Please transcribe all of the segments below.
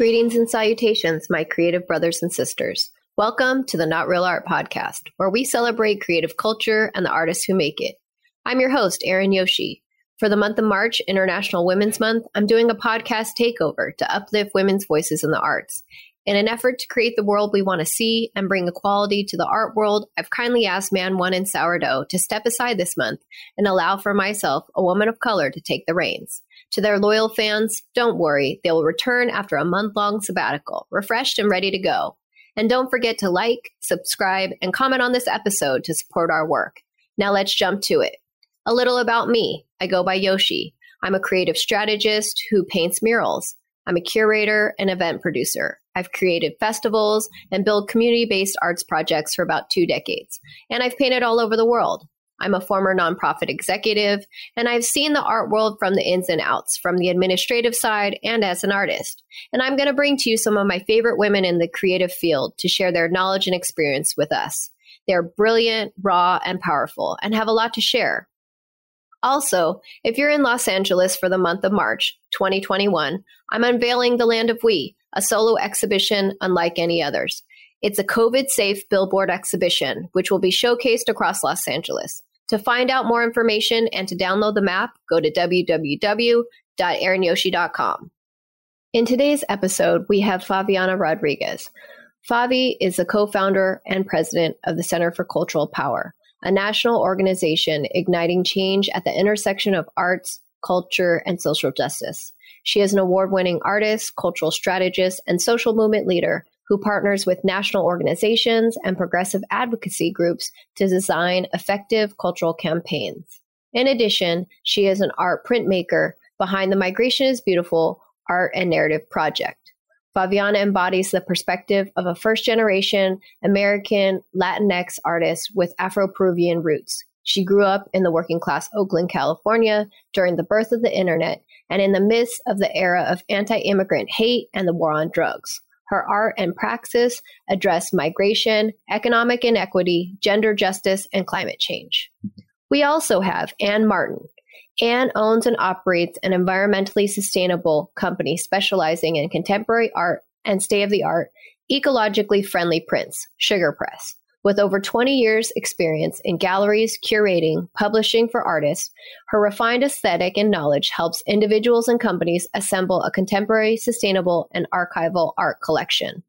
Greetings and salutations, my creative brothers and sisters. Welcome to the Not Real Art podcast, where we celebrate creative culture and the artists who make it. I'm your host, Erin Yoshi. For the month of March, International Women's Month, I'm doing a podcast takeover to uplift women's voices in the arts. In an effort to create the world we want to see and bring equality to the art world, I've kindly asked Man One and Sourdough to step aside this month and allow for myself, a woman of color, to take the reins. To their loyal fans, don't worry, they will return after a month long sabbatical, refreshed and ready to go. And don't forget to like, subscribe, and comment on this episode to support our work. Now let's jump to it. A little about me I go by Yoshi. I'm a creative strategist who paints murals. I'm a curator and event producer. I've created festivals and built community based arts projects for about two decades. And I've painted all over the world. I'm a former nonprofit executive, and I've seen the art world from the ins and outs, from the administrative side and as an artist. And I'm going to bring to you some of my favorite women in the creative field to share their knowledge and experience with us. They're brilliant, raw, and powerful, and have a lot to share. Also, if you're in Los Angeles for the month of March 2021, I'm unveiling The Land of We, a solo exhibition unlike any others. It's a COVID safe billboard exhibition, which will be showcased across Los Angeles. To find out more information and to download the map, go to www.erinyoshi.com. In today's episode, we have Favianna Rodriguez. Favi is the co founder and president of the Center for Cultural Power, a national organization igniting change at the intersection of arts, culture, and social justice. She is an award winning artist, cultural strategist, and social movement leader who partners with national organizations and progressive advocacy groups to design effective cultural campaigns. In addition, she is an art printmaker behind the Migration is Beautiful art and narrative project. Favianna embodies the perspective of a first generation American Latinx artist with Afro Peruvian roots. She grew up in the working class Oakland, California during the birth of the internet and in the midst of the era of anti immigrant hate and the war on drugs. Her art and praxis address migration, economic inequity, gender justice, and climate change. We also have Anne Martin. Anne owns and operates an environmentally sustainable company specializing in contemporary art and state of the art, ecologically friendly prints, Sugar Press. With over 20 years' experience in galleries, curating, publishing for artists, her refined aesthetic and knowledge helps individuals and companies assemble a contemporary, sustainable, and archival art collection.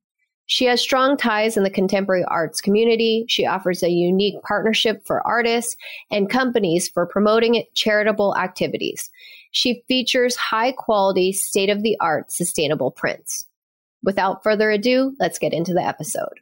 She has strong ties in the contemporary arts community. She offers a unique partnership for artists and companies for promoting charitable activities. She features high quality, state of the art, sustainable prints. Without further ado, let's get into the episode.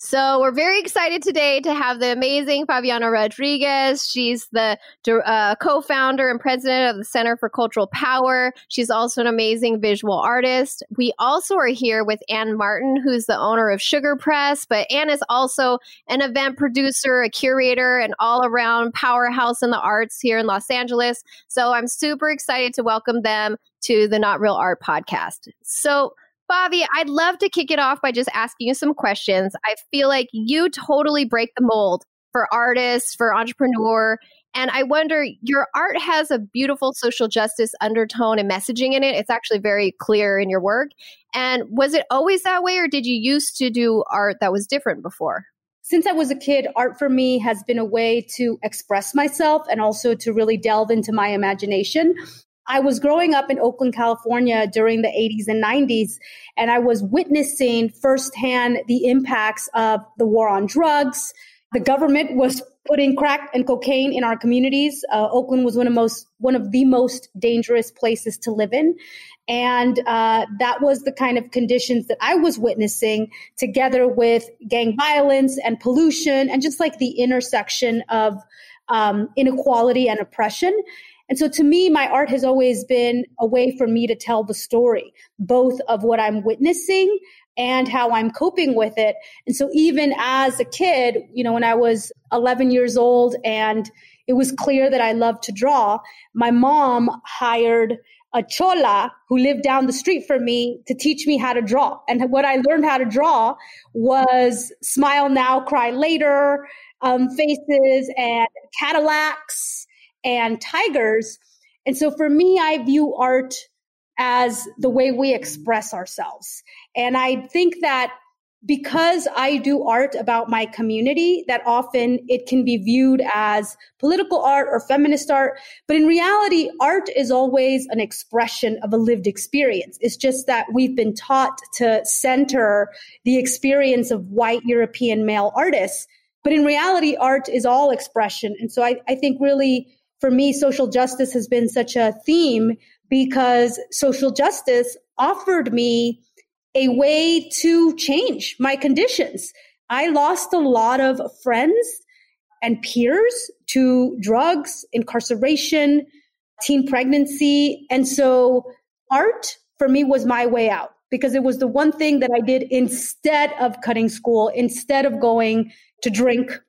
So we're very excited today to have the amazing Favianna Rodriguez. She's the uh, co-founder and president of the Center for Cultural Power. She's also an amazing visual artist. We also are here with Anne Martin, who's the owner of Sugar Press, but Anne is also an event producer, a curator, an all-around powerhouse in the arts here in Los Angeles. So I'm super excited to welcome them to the Not Real Art podcast. So Favi, I'd love to kick it off by just asking you some questions. I feel like you totally break the mold for artists, for entrepreneur. And I wonder, your art has a beautiful social justice undertone and messaging in it. It's actually very clear in your work. And was it always that way, or did you used to do art that was different before? Since I was a kid, art for me has been a way to express myself and also to really delve into my imagination. I was growing up in Oakland, California during the 80s and 90s, and I was witnessing firsthand the impacts of the war on drugs. The government was putting crack and cocaine in our communities. Uh, Oakland was one of most one of the most dangerous places to live in, and uh, that was the kind of conditions that I was witnessing, together with gang violence and pollution, and just like the intersection of um, inequality and oppression. And so to me, my art has always been a way for me to tell the story, both of what I'm witnessing and how I'm coping with it. And so even as a kid, you know, when I was 11 years old and it was clear that I loved to draw, my mom hired a chola who lived down the street from me to teach me how to draw. And what I learned how to draw was smile now, cry later, um, faces and Cadillacs and tigers. And so for me, I view art as the way we express ourselves. And I think that because I do art about my community, that often it can be viewed as political art or feminist art. But in reality, art is always an expression of a lived experience. It's just that we've been taught to center the experience of white European male artists. But in reality, art is all expression. And so I, I think really for me, social justice has been such a theme because social justice offered me a way to change my conditions. I lost a lot of friends and peers to drugs, incarceration, teen pregnancy. And so art for me was my way out because it was the one thing that I did instead of cutting school, instead of going to drink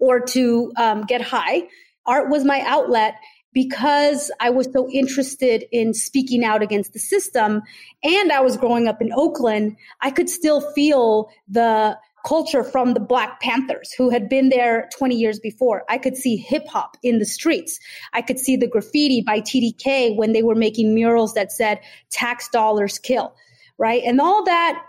or to um, get high. Art was my outlet because I was so interested in speaking out against the system and I was growing up in Oakland, I could still feel the culture from the Black Panthers who had been there 20 years before. I could see hip hop in the streets. I could see the graffiti by TDK when they were making murals that said tax dollars kill, right? And all that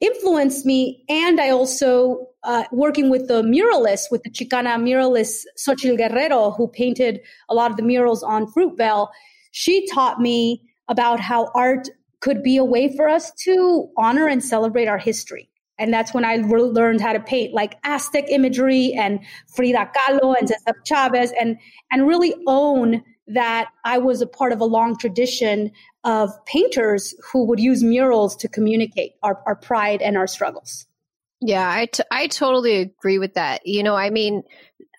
influenced me. And I also, uh, working with the muralists, with the Chicana muralist Xochitl Guerrero, who painted a lot of the murals on Fruitvale, she taught me about how art could be a way for us to honor and celebrate our history. And that's when I re- learned how to paint like Aztec imagery and Frida Kahlo and Cesar Chavez and, and really own that I was a part of a long tradition of painters who would use murals to communicate our, our pride and our struggles. Yeah, I, t- I totally agree with that. You know, I mean,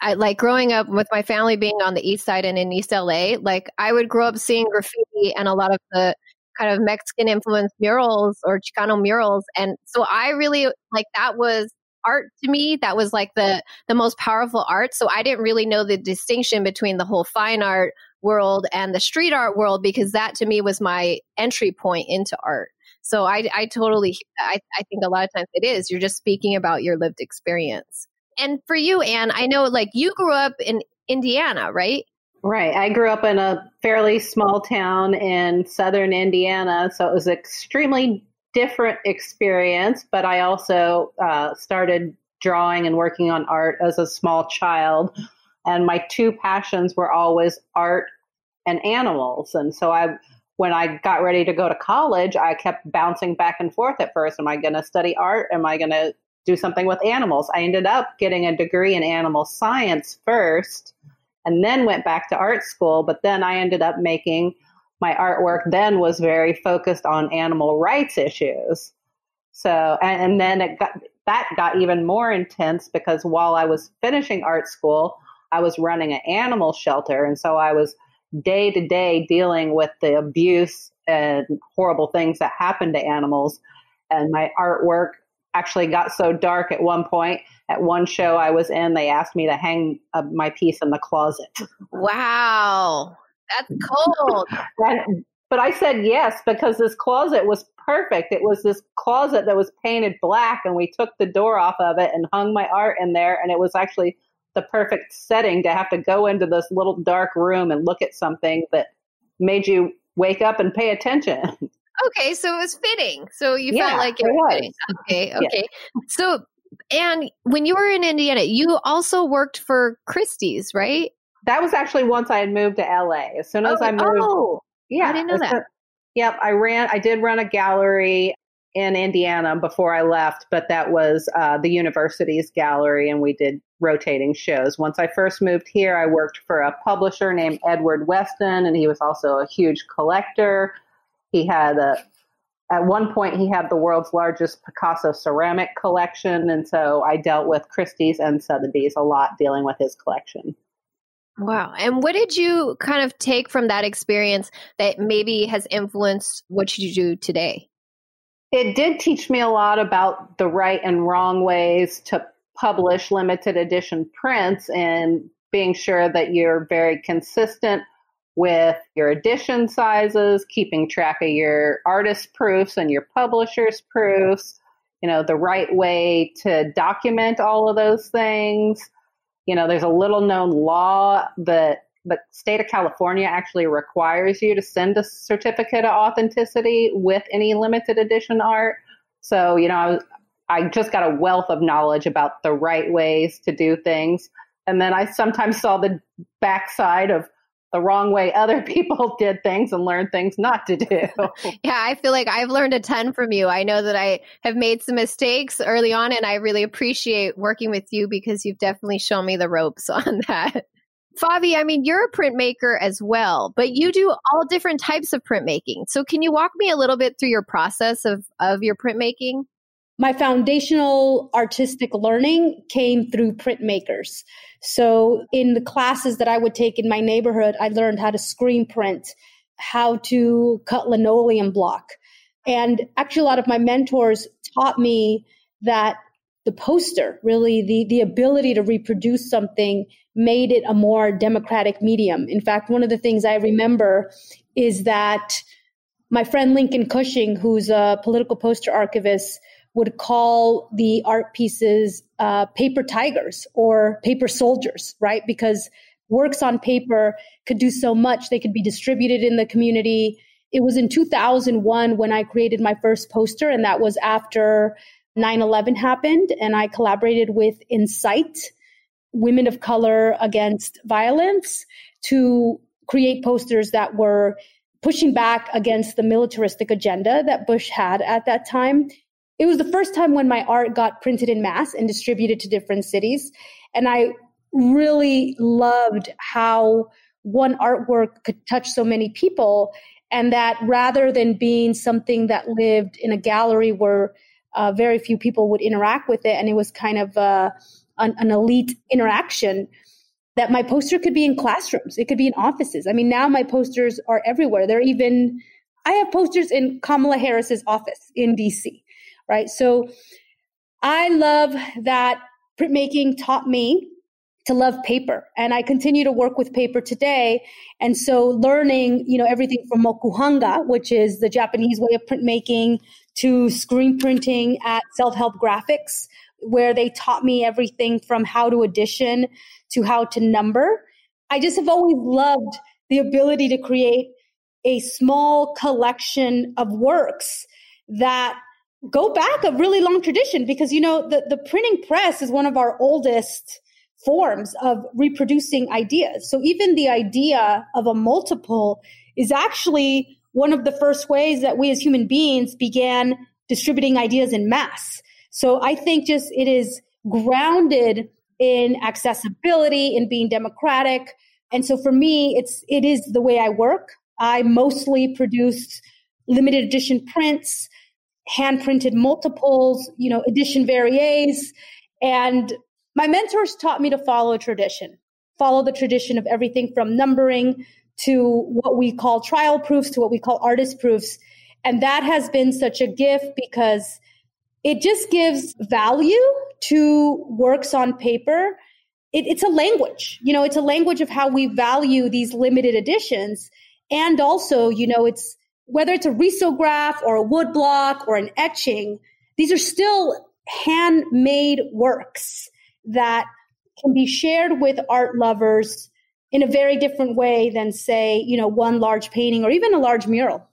I like growing up with my family being on the east side and in East LA, like I would grow up seeing graffiti and a lot of the kind of Mexican influenced murals or Chicano murals. And so I really like that was art to me that was like the the most powerful art so i didn't really know the distinction between the whole fine art world and the street art world because that to me was my entry point into art. So I, I totally, I, I think a lot of times it is. You're just speaking about your lived experience. And for you, Anne, I know like you grew up in Indiana, right? Right. I grew up in a fairly small town in southern Indiana. So it was extremely different experience, but I also uh, started drawing and working on art as a small child and my two passions were always art and animals. And so I, when I got ready to go to college, I kept bouncing back and forth at first. Am I going to study art? Am I going to do something with animals? I ended up getting a degree in animal science first and then went back to art school. But then I ended up making my artwork then was very focused on animal rights issues. So, and, and then it got, that got even more intense because while I was finishing art school, I was running an animal shelter. And so I was day to day dealing with the abuse and horrible things that happen to animals. And my artwork actually got so dark at one point. At one show I was in, they asked me to hang my piece in the closet. Wow, that's cold. and, but I said yes because this closet was perfect. It was this closet that was painted black, and we took the door off of it and hung my art in there. And it was actually the perfect setting to have to go into this little dark room and look at something that made you wake up and pay attention. Okay, so it was fitting. So you yeah, felt like it, it was fitting. Okay, okay. Yeah. So, and when you were in Indiana, you also worked for Christie's, right? That was actually once I had moved to LA. As soon as oh, I moved, oh, yeah, I didn't know that. Yep, I ran. I did run a gallery in Indiana before I left, but that was uh, the university's gallery, and we did rotating shows. Once I first moved here, I worked for a publisher named Edward Weston, and he was also a huge collector. He had a at one point he had the world's largest Picasso ceramic collection, and so I dealt with Christie's and Sotheby's a lot dealing with his collection. Wow. And what did you kind of take from that experience that maybe has influenced what you do today? It did teach me a lot about the right and wrong ways to publish limited edition prints and being sure that you're very consistent with your edition sizes, keeping track of your artist proofs and your publisher's proofs, you know, the right way to document all of those things you know, there's a little known law that the state of California actually requires you to send a certificate of authenticity with any limited edition art. So, you know, I, was, I just got a wealth of knowledge about the right ways to do things. And then I sometimes saw the backside of the wrong way other people did things and learned things not to do. yeah, I feel like I've learned a ton from you. I know that I have made some mistakes early on, and I really appreciate working with you because you've definitely shown me the ropes on that. Favi, I mean, you're a printmaker as well, but you do all different types of printmaking. So, can you walk me a little bit through your process of, of your printmaking? My foundational artistic learning came through printmakers. So in the classes that I would take in my neighborhood, I learned how to screen print, how to cut linoleum block. And actually, a lot of my mentors taught me that the poster, really, the, the ability to reproduce something, made it a more democratic medium. In fact, one of the things I remember is that my friend Lincoln Cushing, who's a political poster archivist, would call the art pieces uh, paper tigers or paper soldiers, right? Because works on paper could do so much. They could be distributed in the community. It was in 2001 when I created my first poster, and that was after 9 11 happened. And I collaborated with Incite, Women of Color Against Violence, to create posters that were pushing back against the militaristic agenda that Bush had at that time it was the first time when my art got printed in mass and distributed to different cities. And I really loved how one artwork could touch so many people. And that rather than being something that lived in a gallery where uh, very few people would interact with it, and it was kind of uh, an, an elite interaction, that my poster could be in classrooms, it could be in offices. I mean, now my posters are everywhere. They're even, I have posters in Kamala Harris's office in DC right? So I love that printmaking taught me to love paper and I continue to work with paper today. And so learning, you know, everything from mokuhanga, which is the Japanese way of printmaking to screen printing at self-help graphics, where they taught me everything from how to edition to how to number. I just have always loved the ability to create a small collection of works that go back a really long tradition because you know the, the printing press is one of our oldest forms of reproducing ideas. So even the idea of a multiple is actually one of the first ways that we as human beings began distributing ideas in mass. So i think just it is grounded in accessibility in being democratic. And so for me it's it is the way i work. I mostly produce limited edition prints hand printed multiples, you know, edition variés. And my mentors taught me to follow tradition, follow the tradition of everything from numbering to what we call trial proofs to what we call artist proofs. And that has been such a gift because it just gives value to works on paper. It, it's a language, you know, it's a language of how we value these limited editions. And also, you know, it's whether it's a risograph or a woodblock or an etching, these are still handmade works that can be shared with art lovers in a very different way than say, you know, one large painting or even a large mural.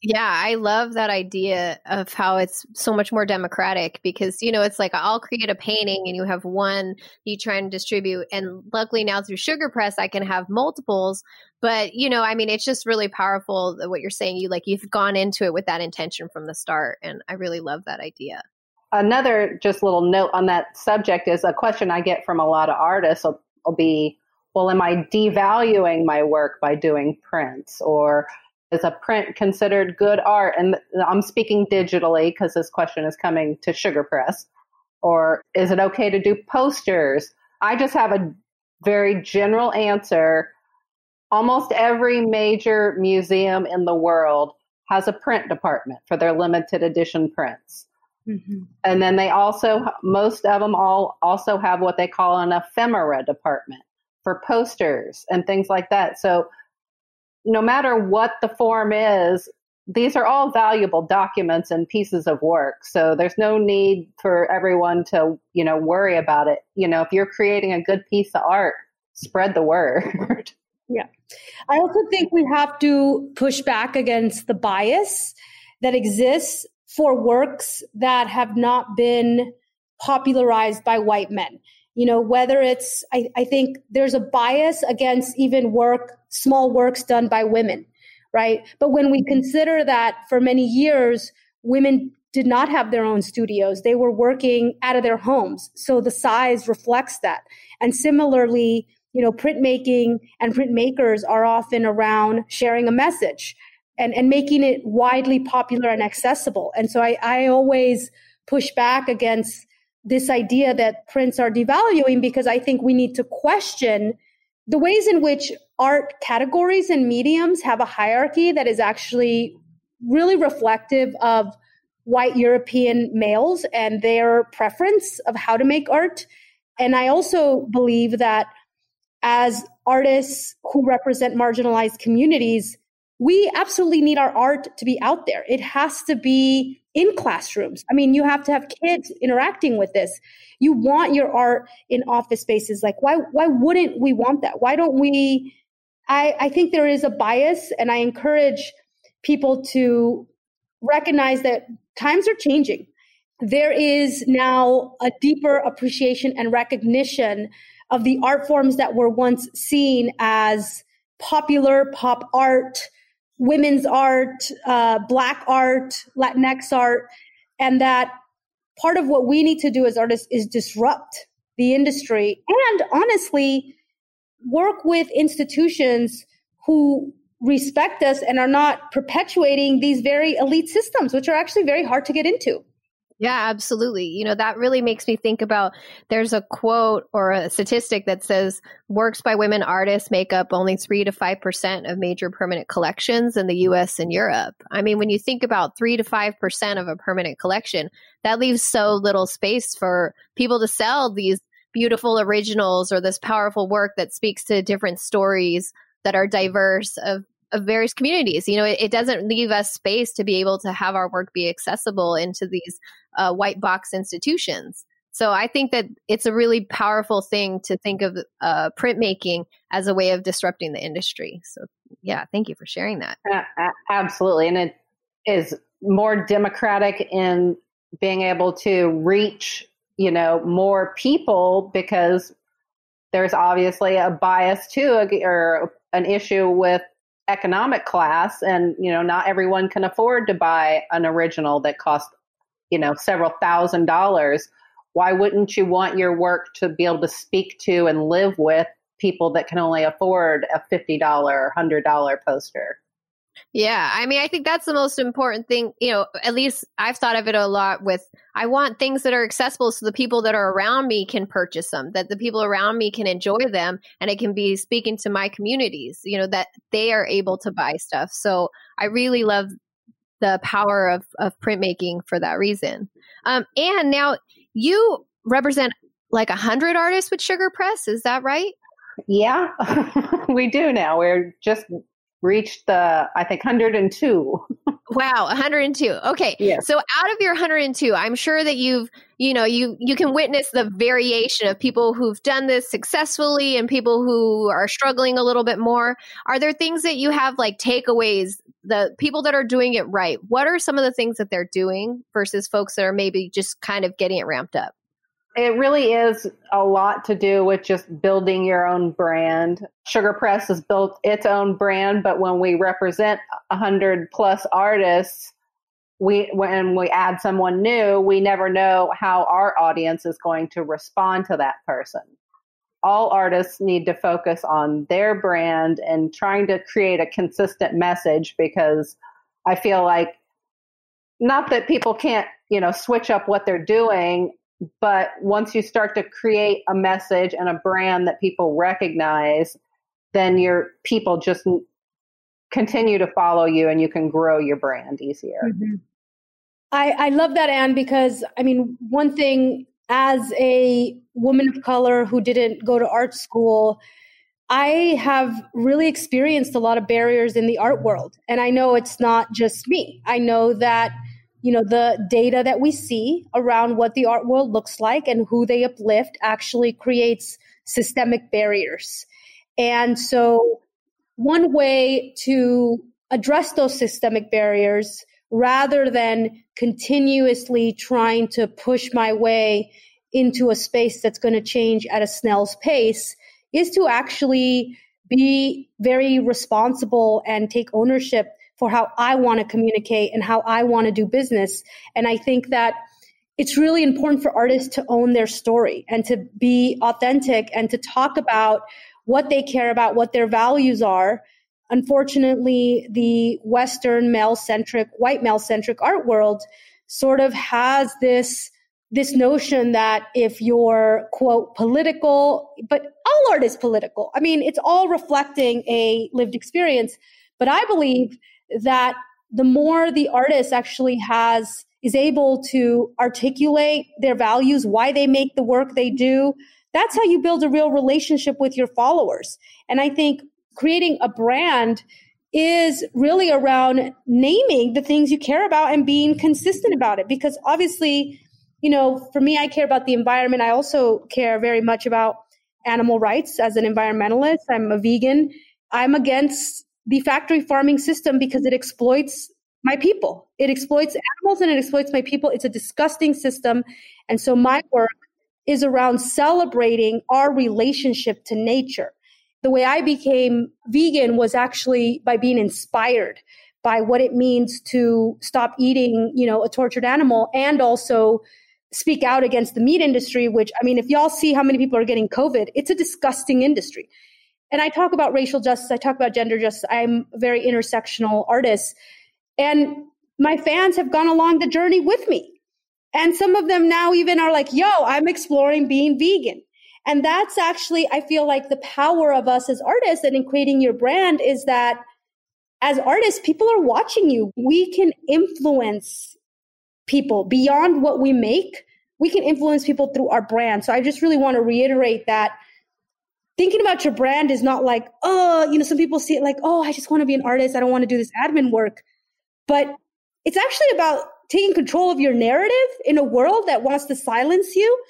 Yeah, I love that idea of how it's so much more democratic because, you know, it's like I'll create a painting and you have one you try and distribute. And luckily now through Sugar Press, I can have multiples. But, you know, I mean, it's just really powerful what you're saying. You like, you've gone into it with that intention from the start. And I really love that idea. Another just little note on that subject is a question I get from a lot of artists will, will be, well, am I devaluing my work by doing prints? Or, is a print considered good art? And I'm speaking digitally because this question is coming to Sugar Press. Or is it okay to do posters? I just have a very general answer. Almost every major museum in the world has a print department for their limited edition prints. Mm-hmm. And then they also, most of them all also have what they call an ephemera department for posters and things like that. So no matter what the form is, these are all valuable documents and pieces of work. So there's no need for everyone to, you know, worry about it. You know, if you're creating a good piece of art, spread the word. yeah. I also think we have to push back against the bias that exists for works that have not been popularized by white men. You know, whether it's, I, I think there's a bias against even work, small works done by women, right? But when we consider that for many years, women did not have their own studios. They were working out of their homes. So the size reflects that. And similarly, you know, printmaking and printmakers are often around sharing a message and, and making it widely popular and accessible. And so I, I always push back against this idea that prints are devaluing because I think we need to question the ways in which art categories and mediums have a hierarchy that is actually really reflective of white European males and their preference of how to make art. And I also believe that as artists who represent marginalized communities, we absolutely need our art to be out there. It has to be in classrooms. I mean, you have to have kids interacting with this. You want your art in office spaces. Like, why, why wouldn't we want that? Why don't we? I, I think there is a bias, and I encourage people to recognize that times are changing. There is now a deeper appreciation and recognition of the art forms that were once seen as popular pop art women's art, uh, black art, Latinx art, and that part of what we need to do as artists is disrupt the industry and honestly work with institutions who respect us and are not perpetuating these very elite systems, which are actually very hard to get into. Yeah, absolutely. You know, that really makes me think about there's a quote or a statistic that says works by women artists make up only 3 to 5% of major permanent collections in the US and Europe. I mean, when you think about 3 to 5% of a permanent collection, that leaves so little space for people to sell these beautiful originals or this powerful work that speaks to different stories that are diverse of of various communities. You know, it, it, doesn't leave us space to be able to have our work be accessible into these uh, white box institutions. So I think that it's a really powerful thing to think of uh, printmaking as a way of disrupting the industry. So yeah, thank you for sharing that. Uh, absolutely, and it is more democratic in being able to reach you know more people because there's obviously a bias too or an issue with economic class and you know not everyone can afford to buy an original that costs you know several thousand dollars. Why wouldn't you want your work to be able to speak to and live with people that can only afford a $50 or $100 poster yeah, I mean, I think that's the most important thing. You know, at least I've thought of it a lot with I want things that are accessible so the people that are around me can purchase them, that the people around me can enjoy them, and it can be speaking to my communities, you know, that they are able to buy stuff. So I really love the power of, of printmaking for that reason. Um, and now you represent like a hundred artists with Sugar Press, is that right? Yeah, we do now. We're just reached the I think 102. wow, 102. Okay. Yes. So out of your 102, I'm sure that you've, you know, you you can witness the variation of people who've done this successfully and people who are struggling a little bit more. Are there things that you have like takeaways, the people that are doing it right? What are some of the things that they're doing versus folks that are maybe just kind of getting it ramped up? It really is a lot to do with just building your own brand. Sugar Press has built its own brand, but when we represent 100 plus artists, we when we add someone new, we never know how our audience is going to respond to that person. All artists need to focus on their brand and trying to create a consistent message because I feel like not that people can't, you know, switch up what they're doing but once you start to create a message and a brand that people recognize, then your people just continue to follow you and you can grow your brand easier. Mm-hmm. I, I love that, Anne, because I mean, one thing as a woman of color who didn't go to art school, I have really experienced a lot of barriers in the art world. And I know it's not just me. I know that, you know, the data that we see around what the art world looks like and who they uplift actually creates systemic barriers. And so, one way to address those systemic barriers rather than continuously trying to push my way into a space that's going to change at a snail's pace is to actually be very responsible and take ownership for how I want to communicate and how I want to do business. And I think that it's really important for artists to own their story and to be authentic and to talk about what they care about, what their values are. Unfortunately, the Western male centric, white male centric art world sort of has this this notion that if you're quote political but all art is political i mean it's all reflecting a lived experience but i believe that the more the artist actually has is able to articulate their values why they make the work they do that's how you build a real relationship with your followers. And I think creating a brand is really around naming the things you care about and being consistent about it. Because obviously, you know, for me, I care about the environment. I also care very much about animal rights as an environmentalist. I'm a vegan. I'm against the factory farming system because it exploits my people. It exploits animals and it exploits my people. It's a disgusting system. And so my work is around celebrating our relationship to nature. The way I became vegan was actually by being inspired by what it means to stop eating, you know, a tortured animal and also speak out against the meat industry, which I mean, if y'all see how many people are getting COVID, it's a disgusting industry. And I talk about racial justice, I talk about gender justice. I'm a very intersectional artist. And my fans have gone along the journey with me. And some of them now even are like, yo, I'm exploring being vegan. And that's actually, I feel like the power of us as artists and in creating your brand is that as artists, people are watching you. We can influence people beyond what we make. We can influence people through our brand. So I just really want to reiterate that thinking about your brand is not like, oh, you know, some people see it like, oh, I just want to be an artist. I don't want to do this admin work. But it's actually about taking control of your narrative in a world that wants to silence you.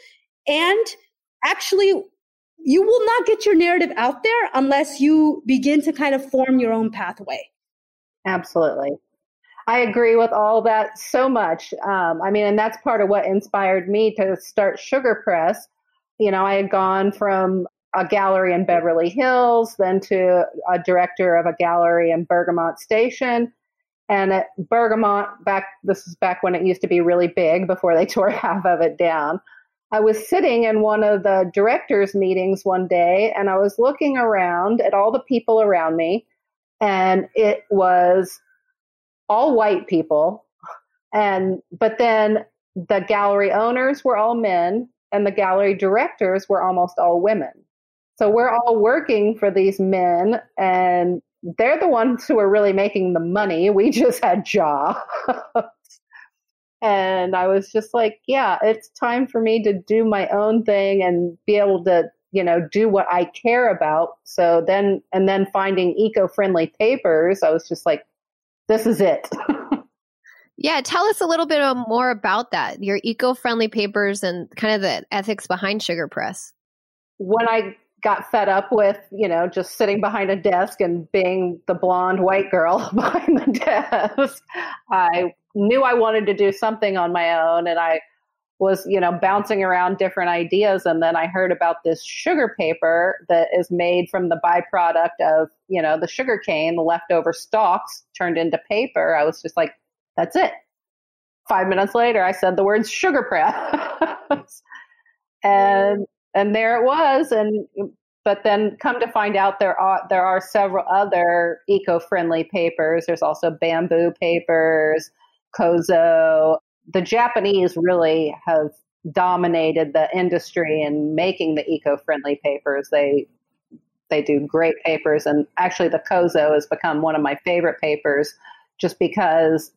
And actually, you will not get your narrative out there unless you begin to kind of form your own pathway. Absolutely. I agree with all that so much. Um, I mean, and that's part of what inspired me to start Sugar Press. You know, I had gone from a gallery in Beverly Hills, then to a director of a gallery in Bergamot Station, and at Bergamot, back this is back when it used to be really big before they tore half of it down. I was sitting in one of the directors' meetings one day and I was looking around at all the people around me, and it was all white people. And but then the gallery owners were all men and the gallery directors were almost all women. So we're all working for these men and they're the ones who are really making the money. We just had jobs. and I was just like, yeah, it's time for me to do my own thing and be able to, you know, do what I care about. So then, and then finding eco friendly papers, I was just like, this is it. yeah, tell us a little bit more about that, your eco friendly papers and kind of the ethics behind Sugar Press. When I got fed up with, you know, just sitting behind a desk and being the blonde white girl behind the desk. I knew I wanted to do something on my own and I was, you know, bouncing around different ideas and then I heard about this sugar paper that is made from the byproduct of, you know, the sugar cane, the leftover stalks turned into paper. I was just like, that's it. 5 minutes later I said the words sugar press. and and there it was and but then come to find out there are there are several other eco-friendly papers there's also bamboo papers kozo the japanese really have dominated the industry in making the eco-friendly papers. They they do great papers, and actually, the Kozo has become one of my favorite papers, just because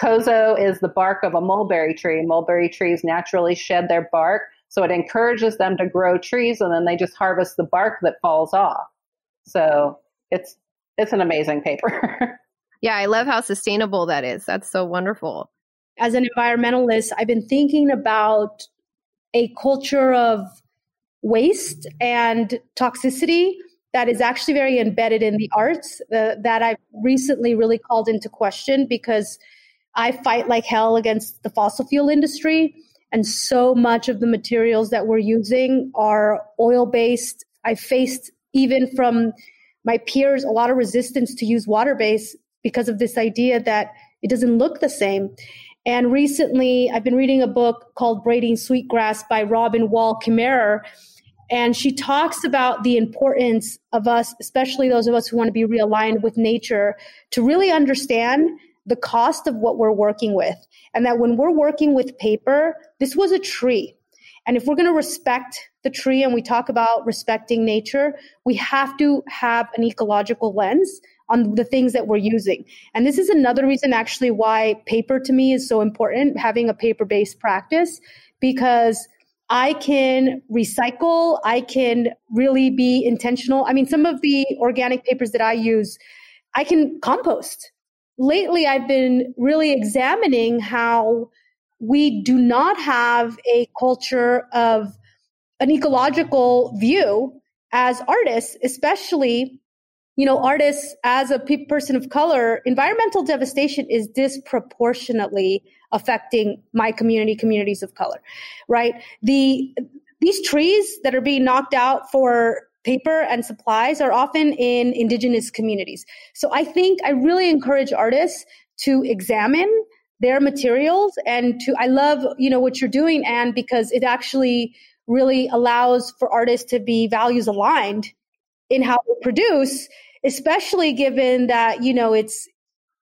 Kozo is the bark of a mulberry tree. Mulberry trees naturally shed their bark, so it encourages them to grow trees, and then they just harvest the bark that falls off. So it's it's an amazing paper. yeah, I love how sustainable that is. That's so wonderful. As an environmentalist, I've been thinking about a culture of waste and toxicity that is actually very embedded in the arts uh, that I've recently really called into question because I fight like hell against the fossil fuel industry. And so much of the materials that we're using are oil based. I faced even from my peers a lot of resistance to use water based because of this idea that it doesn't look the same. And recently, I've been reading a book called Braiding Sweetgrass by Robin Wall Kimmerer. And she talks about the importance of us, especially those of us who want to be realigned with nature, to really understand the cost of what we're working with. And that when we're working with paper, this was a tree. And if we're going to respect the tree and we talk about respecting nature, we have to have an ecological lens on the things that we're using. And this is another reason, actually, why paper to me is so important, having a paper based practice, because I can recycle, I can really be intentional. I mean, some of the organic papers that I use, I can compost lately I've been really examining how we do not have a culture of an ecological view as artists, especially, you know, artists as a pe- person of color, environmental devastation is disproportionately affecting my community, communities of color, right? The, these trees that are being knocked out for paper and supplies are often in indigenous communities. So I think I really encourage artists to examine their materials and to I love, you know, what you're doing and because it actually really allows for artists to be values aligned in how they produce, especially given that, you know, it's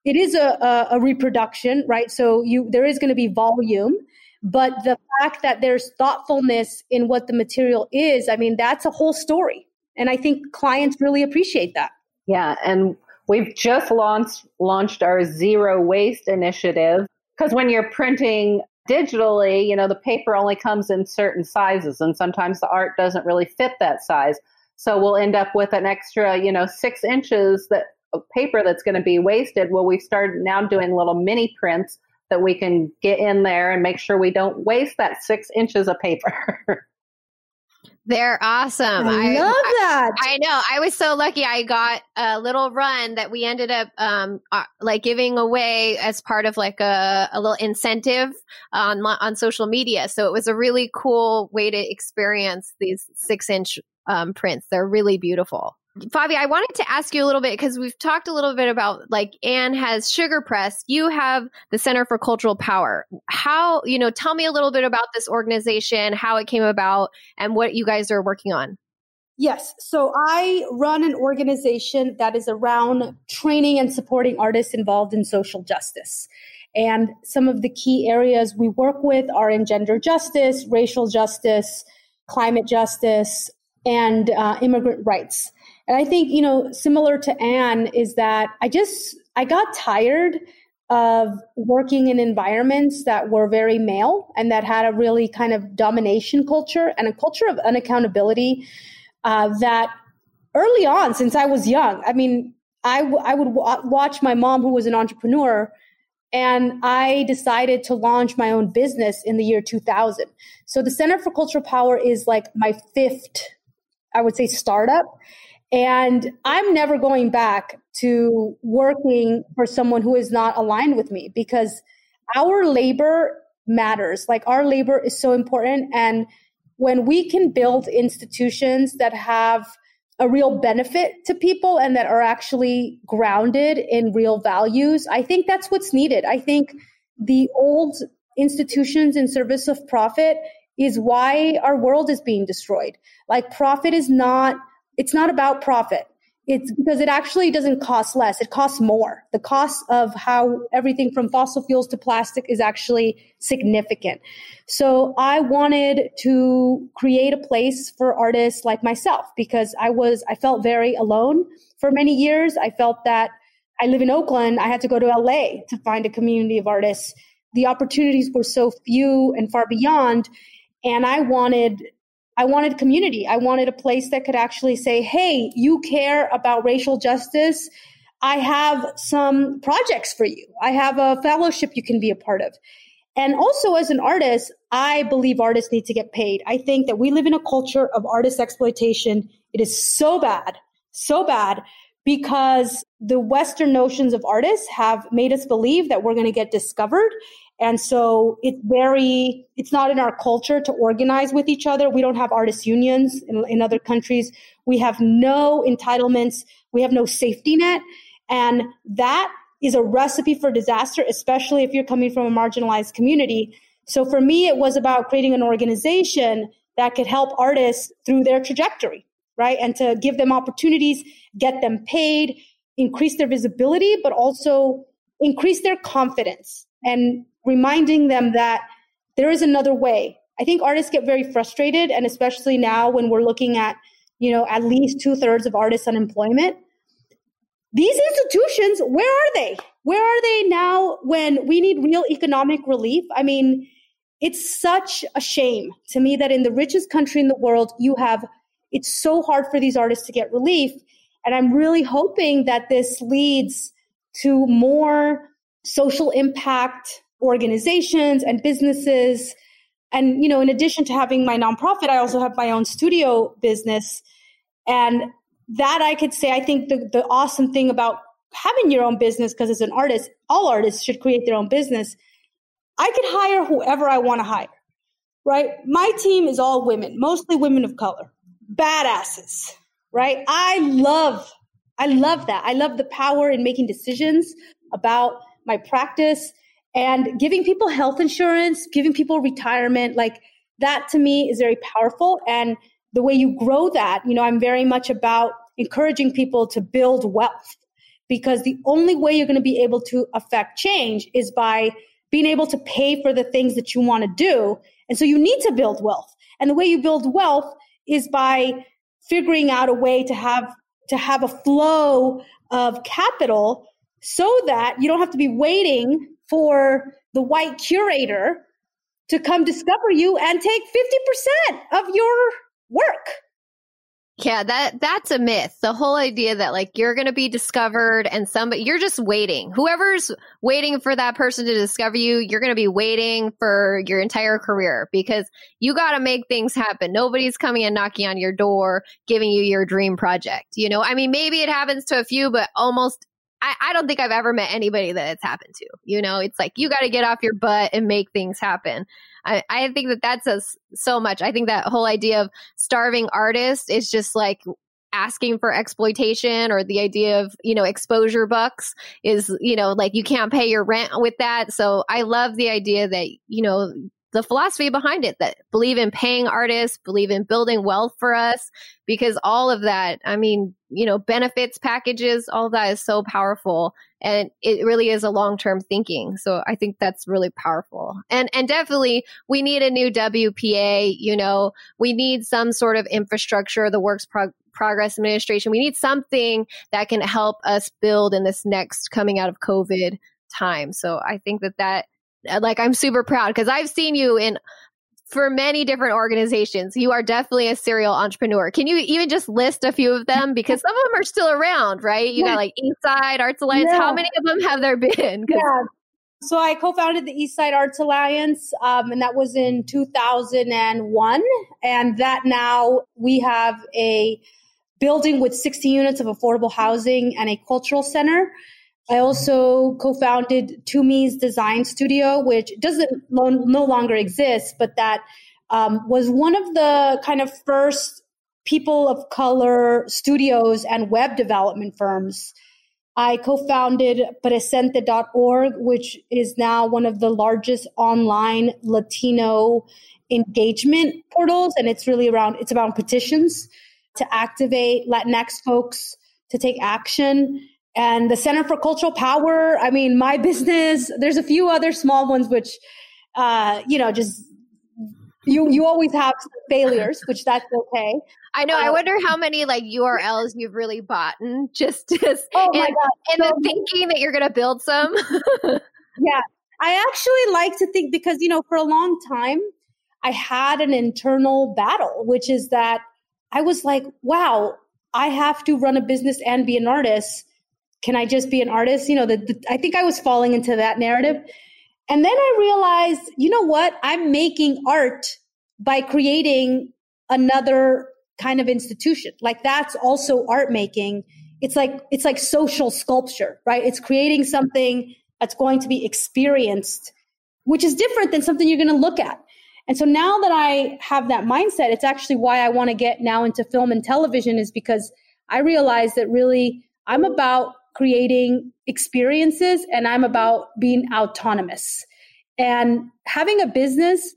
it is a, a, a reproduction, right? So you there is going to be volume but the fact that there's thoughtfulness in what the material is i mean that's a whole story and I think clients really appreciate that. Yeah. And we've just launched, launched our zero waste initiative because when you're printing digitally, you know, the paper only comes in certain sizes and sometimes the art doesn't really fit that size. So we'll end up with an extra, you know, six inches that of paper that's going to be wasted. Well, we've started now doing little mini prints that we can get in there and make sure we don't waste that six inches of paper. They're awesome. I, I love that. I, I, know. I was so lucky. I got a little run that we ended up um, uh, like giving away as part of like a, a little incentive on on social media. So it was a really cool way to experience these six inch um, prints. They're really beautiful. Favi, I wanted to ask you a little bit because we've talked a little bit about like Anne has Sugar Press. You have the Center for Cultural Power. How, you know, tell me a little bit about this organization, how it came about, and what you guys are working on. Yes. So I run an organization that is around training and supporting artists involved in social justice. And some of the key areas we work with are in gender justice, racial justice, climate justice, and uh, immigrant rights. And I think, you know, similar to Anne, is that I just, I got tired of working in environments that were very male and that had a really kind of domination culture and a culture of unaccountability uh, that early on, since I was young, I mean, I, w- I would w- watch my mom, who was an entrepreneur, and I decided to launch my own business in the year 2000. So the Center for Cultural Power is like my fifth, I would say, startup. And I'm never going back to working for someone who is not aligned with me because our labor matters. Like our labor is so important. And when we can build institutions that have a real benefit to people and that are actually grounded in real values, I think that's what's needed. I think the old institutions in service of profit is why our world is being destroyed. Like profit is not it's not about profit. it's because it actually doesn't cost less. It costs more. The cost of how everything from fossil fuels to plastic is actually significant. So I wanted to create a place for artists like myself because I was, I felt very alone for many years. I felt that I live in Oakland. I had to go to LA to find a community of artists. The opportunities were so few and far beyond. And I wanted I wanted community. I wanted a place that could actually say, hey, you care about racial justice. I have some projects for you. I have a fellowship you can be a part of. And also, as an artist, I believe artists need to get paid. I think that we live in a culture of artist exploitation. It is so bad, so bad because the Western notions of artists have made us believe that we're going to get discovered and so it's very, it's not in our culture to organize with each other. We don't have artist unions in, in other countries. We have no entitlements. We have no safety net. And that is a recipe for disaster, especially if you're coming from a marginalized community. So for me, it was about creating an organization that could help artists through their trajectory, right? And to give them opportunities, get them paid, increase their visibility, but also increase their confidence and reminding them that there is another way. I think artists get very frustrated, and especially now when we're looking at, you know, at least two thirds of artists' unemployment. These institutions, where are they? Where are they now when we need real economic relief? I mean, it's such a shame to me that in the richest country in the world, you have, it's so hard for these artists to get relief. And I'm really hoping that this leads to more social impact organizations and businesses. And, you know, in addition to having my nonprofit, I also have my own studio business. And that I could say, I think the, the awesome thing about having your own business, because as an artist, all artists should create their own business. I could hire whoever I want to hire, right? My team is all women, mostly women of color, badasses, right? I love, I love that. I love the power in making decisions about my practice and giving people health insurance, giving people retirement, like that to me is very powerful. And the way you grow that, you know, I'm very much about encouraging people to build wealth because the only way you're going to be able to affect change is by being able to pay for the things that you want to do. And so you need to build wealth. And the way you build wealth is by figuring out a way to have to have a flow of capital so that you don't have to be waiting for the white curator to come discover you and take 50% of your work. Yeah, that that's a myth. The whole idea that like you're going to be discovered and somebody you're just waiting. Whoever's waiting for that person to discover you, you're going to be waiting for your entire career because you got to make things happen. Nobody's coming and knocking on your door giving you your dream project. You know, I mean maybe it happens to a few, but almost I, I don't think I've ever met anybody that it's happened to. You know, it's like you got to get off your butt and make things happen. I, I think that that says so much. I think that whole idea of starving artists is just like asking for exploitation or the idea of you know exposure bucks is you know like you can't pay your rent with that so i love the idea that you know the philosophy behind it that believe in paying artists, believe in building wealth for us, because all of that, I mean, you know, benefits packages, all that is so powerful. And it really is a long term thinking. So I think that's really powerful. And and definitely we need a new WPA, you know, we need some sort of infrastructure, the works prog- progress administration. We need something that can help us build in this next coming out of COVID time. So I think that that like I'm super proud because I've seen you in for many different organizations. You are definitely a serial entrepreneur. Can you even just list a few of them? Because some of them are still around, right? You yeah. got like Eastside Arts Alliance. Yeah. How many of them have there been? Yeah. So I co-founded the Eastside Arts Alliance, um, and that was in 2001. And that now we have a building with 60 units of affordable housing and a cultural center. I also co-founded Tumi's Design Studio, which doesn't no longer exist, but that um, was one of the kind of first people of color studios and web development firms. I co-founded Presente.org, which is now one of the largest online Latino engagement portals, and it's really around it's about petitions to activate Latinx folks to take action. And the Center for Cultural Power, I mean, my business, there's a few other small ones which, uh, you know, just you you always have failures, which that's okay. I know. Um, I wonder how many like URLs you've really bought and just just oh my God. and so, the thinking that you're going to build some. yeah, I actually like to think because you know for a long time I had an internal battle, which is that I was like, wow, I have to run a business and be an artist. Can I just be an artist? You know, the, the, I think I was falling into that narrative. And then I realized, you know what? I'm making art by creating another kind of institution. Like that's also art making. It's like it's like social sculpture, right? It's creating something that's going to be experienced, which is different than something you're going to look at. And so now that I have that mindset, it's actually why I want to get now into film and television is because I realize that really I'm about creating experiences and I'm about being autonomous. And having a business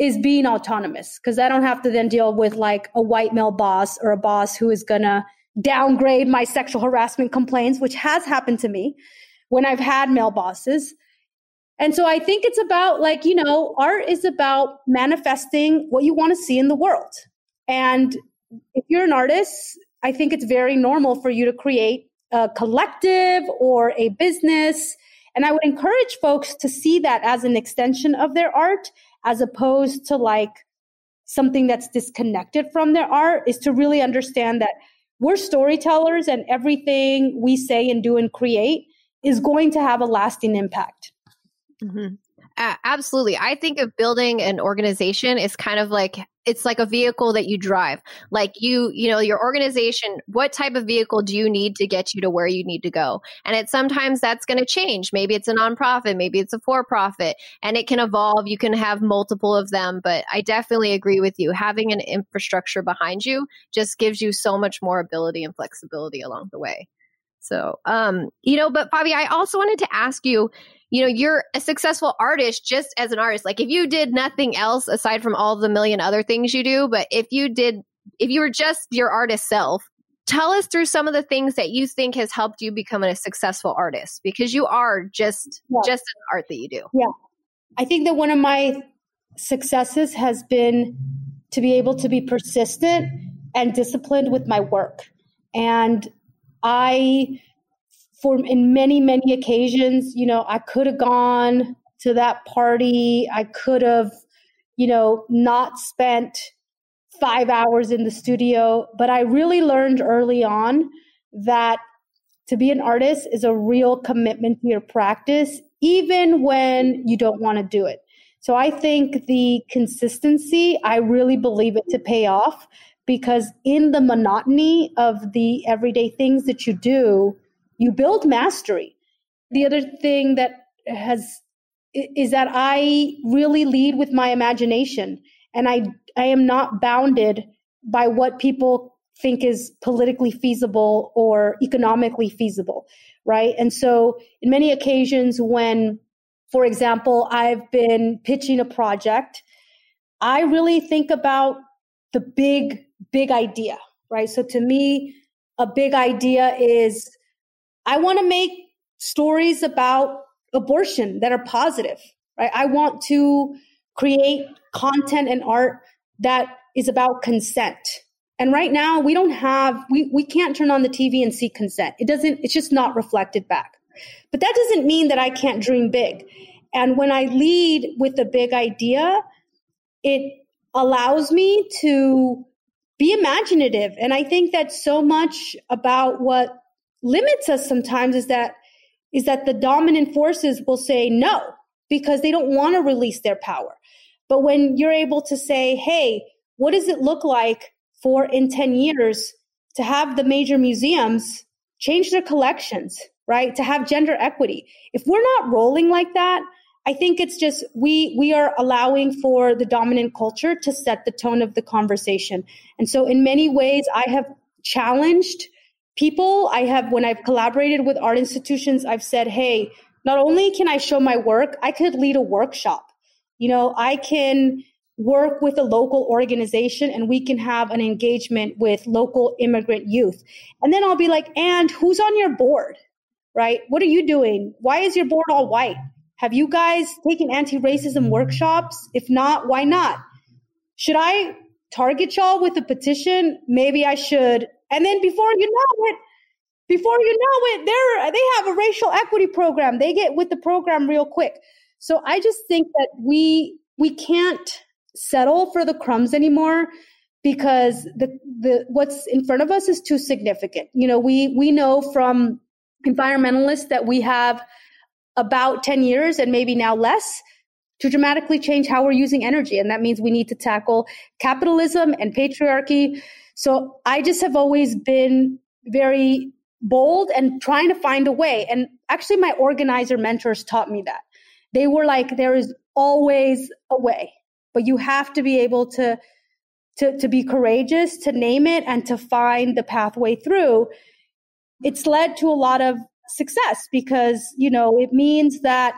is being autonomous because I don't have to then deal with like a white male boss or a boss who is going to downgrade my sexual harassment complaints, which has happened to me when I've had male bosses. And so I think it's about like, you know, art is about manifesting what you want to see in the world. And if you're an artist, I think it's very normal for you to create a collective or a business. And I would encourage folks to see that as an extension of their art as opposed to like something that's disconnected from their art is to really understand that we're storytellers and everything we say and do and create is going to have a lasting impact. Mm-hmm. Uh, absolutely. I think of building an organization is kind of like it's like a vehicle that you drive. Like you, you know, your organization, what type of vehicle do you need to get you to where you need to go? And it sometimes that's going to change. Maybe it's a nonprofit, maybe it's a for profit, and it can evolve. You can have multiple of them, but I definitely agree with you. Having an infrastructure behind you just gives you so much more ability and flexibility along the way. So, um, you know, but Fabi, I also wanted to ask you, you know, you're a successful artist just as an artist. Like if you did nothing else aside from all the million other things you do, but if you did, if you were just your artist self, tell us through some of the things that you think has helped you become a successful artist because you are just yeah. just an art that you do. Yeah. I think that one of my successes has been to be able to be persistent and disciplined with my work. And I for in many many occasions you know i could have gone to that party. I could have you know not spent 5 hours in the studio. But i really learned early on that to be an artist is a real commitment to your practice even when you don't want to do it. So i think the consistency i really believe it to pay off because in the monotony of the everyday things that you do you build mastery. The other thing that has is that I really lead with my imagination and I I am not bounded by what people think is politically feasible or economically feasible, right? And so in many occasions when for example, I've been pitching a project, I really think about the big big idea, right? So to me, a big idea is I want to make stories about abortion that are positive, right? I want to create content and art that is about consent. And right now we don't have we we can't turn on the TV and see consent. It doesn't it's just not reflected back. But that doesn't mean that I can't dream big. And when I lead with a big idea, it allows me to be imaginative. And I think that so much about what limits us sometimes is that is that the dominant forces will say no because they don't want to release their power. But when you're able to say, hey, what does it look like for in 10 years to have the major museums change their collections, right? To have gender equity. If we're not rolling like that, I think it's just we we are allowing for the dominant culture to set the tone of the conversation. And so in many ways I have challenged people I have, when I've collaborated with art institutions, I've said, hey, not only can I show my work, I could lead a workshop. You know, I can work with a local organization and we can have an engagement with local immigrant youth. And then I'll be like, and who's on your board? Right? What are you doing? Why is your board all white? Have you guys taken anti racism workshops? If not, why not? Should I target y'all with a petition? Maybe I should. And then before you know it, before you know it, they're, they have a racial equity program. They get with the program real quick. So I just think that we, we can't settle for the crumbs anymore because the the what's in front of us is too significant. You know, we we know from environmentalists that we have about 10 years and maybe now less to dramatically change how we're using energy and that means we need to tackle capitalism and patriarchy. So I just have always been very bold and trying to find a way and actually my organizer mentors taught me that. They were like there is always a way but you have to be able to to to be courageous to name it and to find the pathway through it's led to a lot of success because you know it means that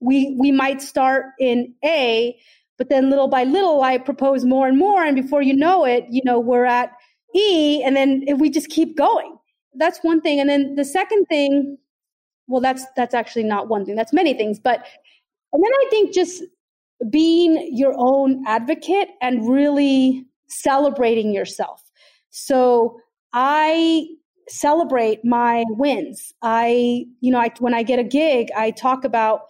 we we might start in a but then little by little i propose more and more. And before you know it you know we're at e and then we just keep going. That's one thing. And then the second thing well that's that's actually not one thing. That's many things. But and then i think just being your own advocate and really celebrating yourself. So I celebrate my wins. I, you know, I, when I get a gig, I talk about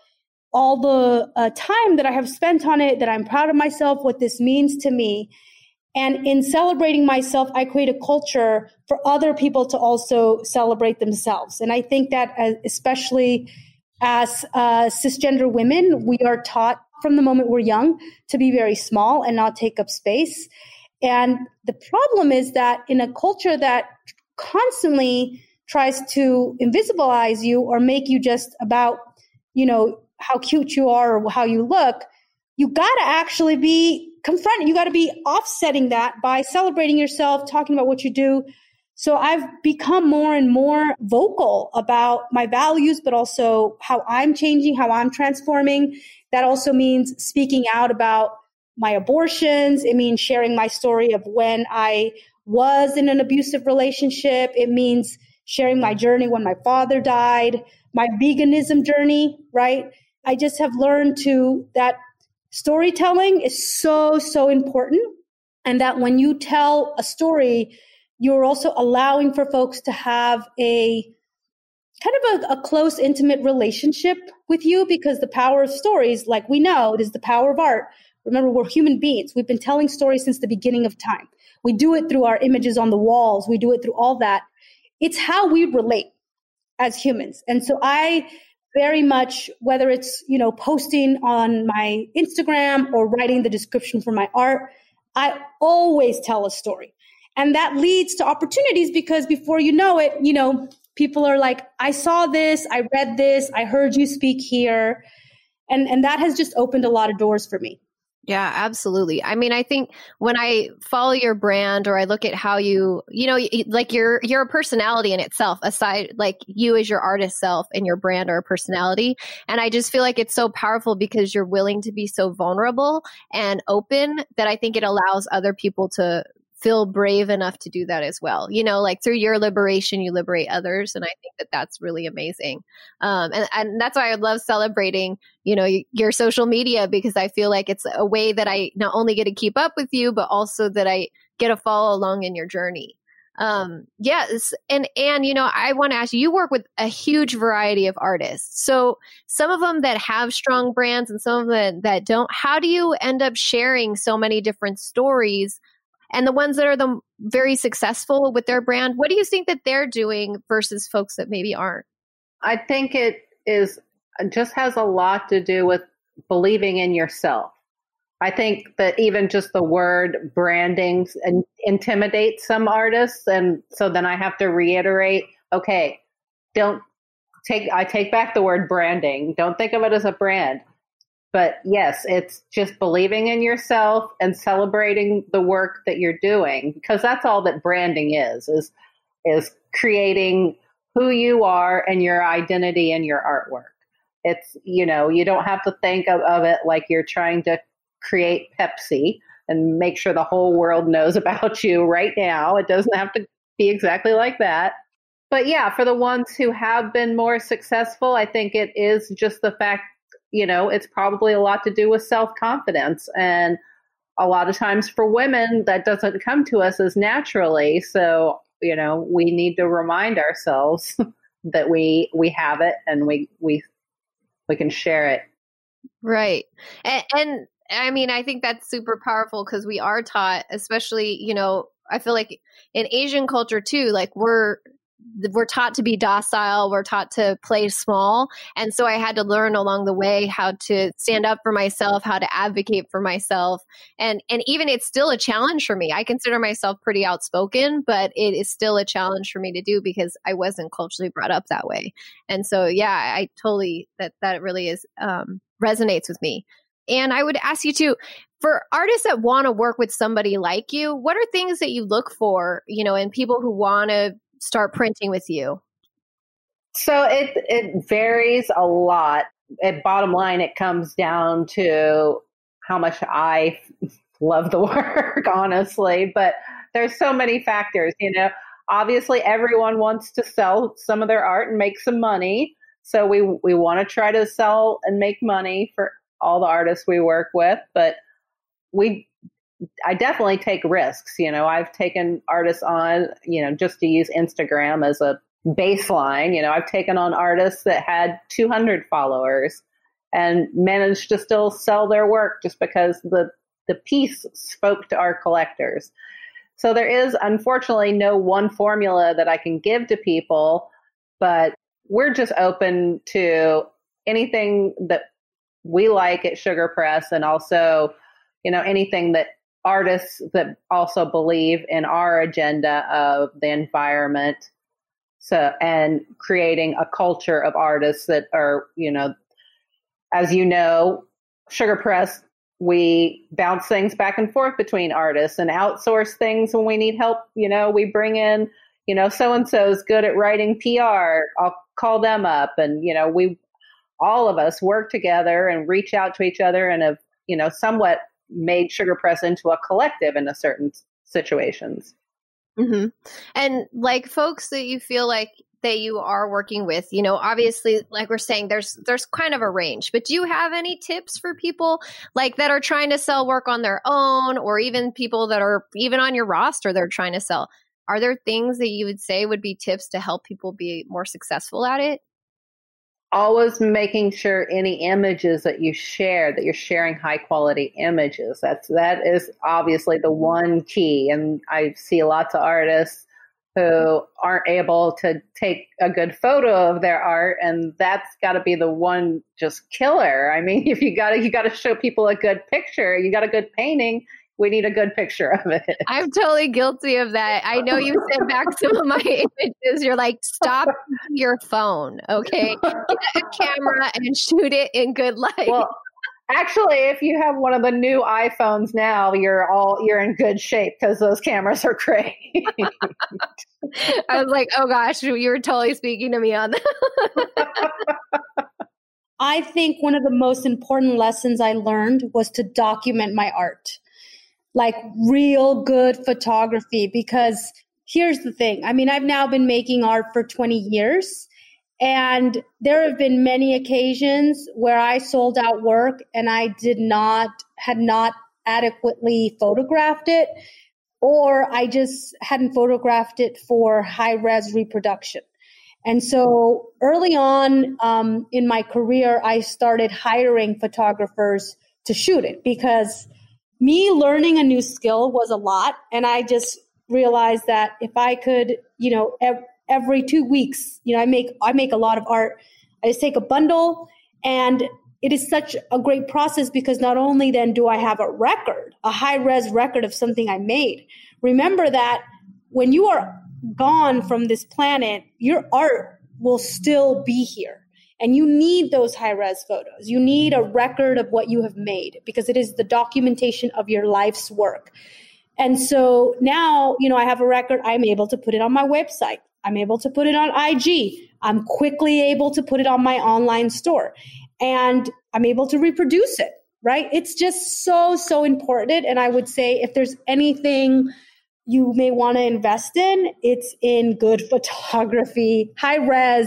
all the uh, time that I have spent on it, that I'm proud of myself, what this means to me. And in celebrating myself, I create a culture for other people to also celebrate themselves. And I think that, uh, especially as uh, cisgender women, we are taught from the moment we're young to be very small and not take up space. And the problem is that in a culture that constantly tries to invisibilize you or make you just about, you know, how cute you are or how you look, you got to actually be confronting. You got to be offsetting that by celebrating yourself, talking about what you do, so I've become more and more vocal about my values, but also how I'm changing, how I'm transforming. That also means speaking out about my abortions. It means sharing my story of when I was in an abusive relationship. It means sharing my journey when my father died, my veganism journey, right? I just have learned to that storytelling is so, so important. And that when you tell a story, you're also allowing for folks to have a kind of a, a, close, intimate relationship with you because the power of stories, like we know, it is the power of art. Remember, we're human beings. We've been telling stories since the beginning of time. We do it through our images on the walls, we do it through all that. It's how we relate as humans. And so I very much, whether it's, you know, posting on my Instagram or writing the description for my art, I always tell a story. And that leads to opportunities because before you know it, you know, people are like, I saw this, I read this, I heard you speak here. And, and that has just opened a lot of doors for me. Yeah, absolutely. I mean, I think when I follow your brand or I look at how you, you know, like your your personality in itself, aside like you as your artist self and your brand or personality, and I just feel like it's so powerful because you're willing to be so vulnerable and open that I think it allows other people to feel brave enough to do that as well. You know, like through your liberation, you liberate others. And I think that that's really amazing. Um, and, and that's why I love celebrating, you know, your social media because I feel like it's a way that I not only get to keep up with you, but also that I get to follow along in your journey. Um, yes. And, and, you know, I want to ask you, you work with a huge variety of artists. So some of them that have strong brands and some of them that don't, how do you end up sharing so many different stories and the ones that are the very successful with their brand what do you think that they're doing versus folks that maybe aren't? I think it is uh, just has a lot to do with believing in yourself. I think that even just the word branding and intimidates some artists and so then i have to reiterate okay don't take i take back the word branding. Don't think of it as a brand but yes, it's just believing in yourself and celebrating the work that you're doing because that's all that branding is is is creating who you are and your identity in your artwork. It's you know, you don't have to think of, of it like you're trying to create Pepsi and make sure the whole world knows about you right now. It doesn't have to be exactly like that. But yeah, for the ones who have been more successful, I think it is just the fact, you know, it's probably a lot to do with self confidence. And a lot of times for women, that doesn't come to us as naturally. So, you know, we need to remind ourselves that we we have it and we we we can share it. Right. And, and I mean, I think that's super powerful because we are taught, especially, you know, I feel like in Asian culture too, like we're we're taught to be docile we're taught to play small and so i had to learn along the way how to stand up for myself how to advocate for myself and and even it's still a challenge for me. I consider myself pretty outspoken but it is still a challenge for me to do because i wasn't culturally brought up that way. And so yeah i totally that that really is um resonates with me. And I would ask you to, for artists that want to work with somebody like you, what are things that you look for, you know, in people who want to start printing with you? So it it varies a lot. At bottom line, it comes down to how much I love the work, honestly. But there's so many factors, you know. Obviously, everyone wants to sell some of their art and make some money. So we we want to try to sell and make money for all the artists we work with, but we I definitely take risks. You know, I've taken artists on, you know, just to use Instagram as a baseline. You know, I've taken on artists that had 200 followers and managed to still sell their work just because the the piece spoke to our collectors. So there is unfortunately no one formula that I can give to people, but we're just open to anything that we like at Sugar Press and also, you know, anything that artists that also believe in our agenda of the environment. So and creating a culture of artists that are you know as you know sugar press we bounce things back and forth between artists and outsource things when we need help. You know we bring in you know so and so is good at writing pr i'll call them up and you know we all of us work together and reach out to each other and have you know somewhat made Sugar Press into a collective in a certain situations. Mm-hmm. And like folks that you feel like that you are working with, you know, obviously, like we're saying, there's there's kind of a range. But do you have any tips for people like that are trying to sell work on their own, or even people that are even on your roster they're trying to sell? Are there things that you would say would be tips to help people be more successful at it? Always making sure any images that you share that you're sharing high quality images. That's that is obviously the one key. And i see lots of artists who aren't able to take a good photo of their art and that's got to be the one just killer. I mean if you got to you got to show people a good picture you got a good painting we need a good picture of it. I'm totally guilty of that. I know you sent back some of my images. You're like, stop your phone, okay? Get a camera and shoot it in good light. Well, actually, if you have one of the new iPhones now, you're all you're in good shape because those cameras are great. I was like, oh gosh, you were totally speaking to me on that. I think one of the most important lessons I learned was to document my art like real good photography because here's the thing. I mean, I've now been making art for 20 years and there have been many occasions where I sold out work and I did not had not adequately photographed it or I just hadn't photographed it for high res reproduction. And so early on um, in my career, I started hiring photographers to shoot it because me learning a new skill was a lot. And I just realized that if I could, you know, ev- every two weeks, you know, I make, I make a lot of art. I just take a bundle and it is such a great process because not only then do I have a record, a high res record of something I made. Remember that when you are gone from this planet, your art will still be here. And you need those high res photos. You need a record of what you have made because it is the documentation of your life's work. And so now, you know, I have a record. I'm able to put it on my website. I'm able to put it on IG. I'm quickly able to put it on my online store. And I'm able to reproduce it. right? It's just so, so important. And I would say if there's anything you may want to invest in, it's in good photography, high res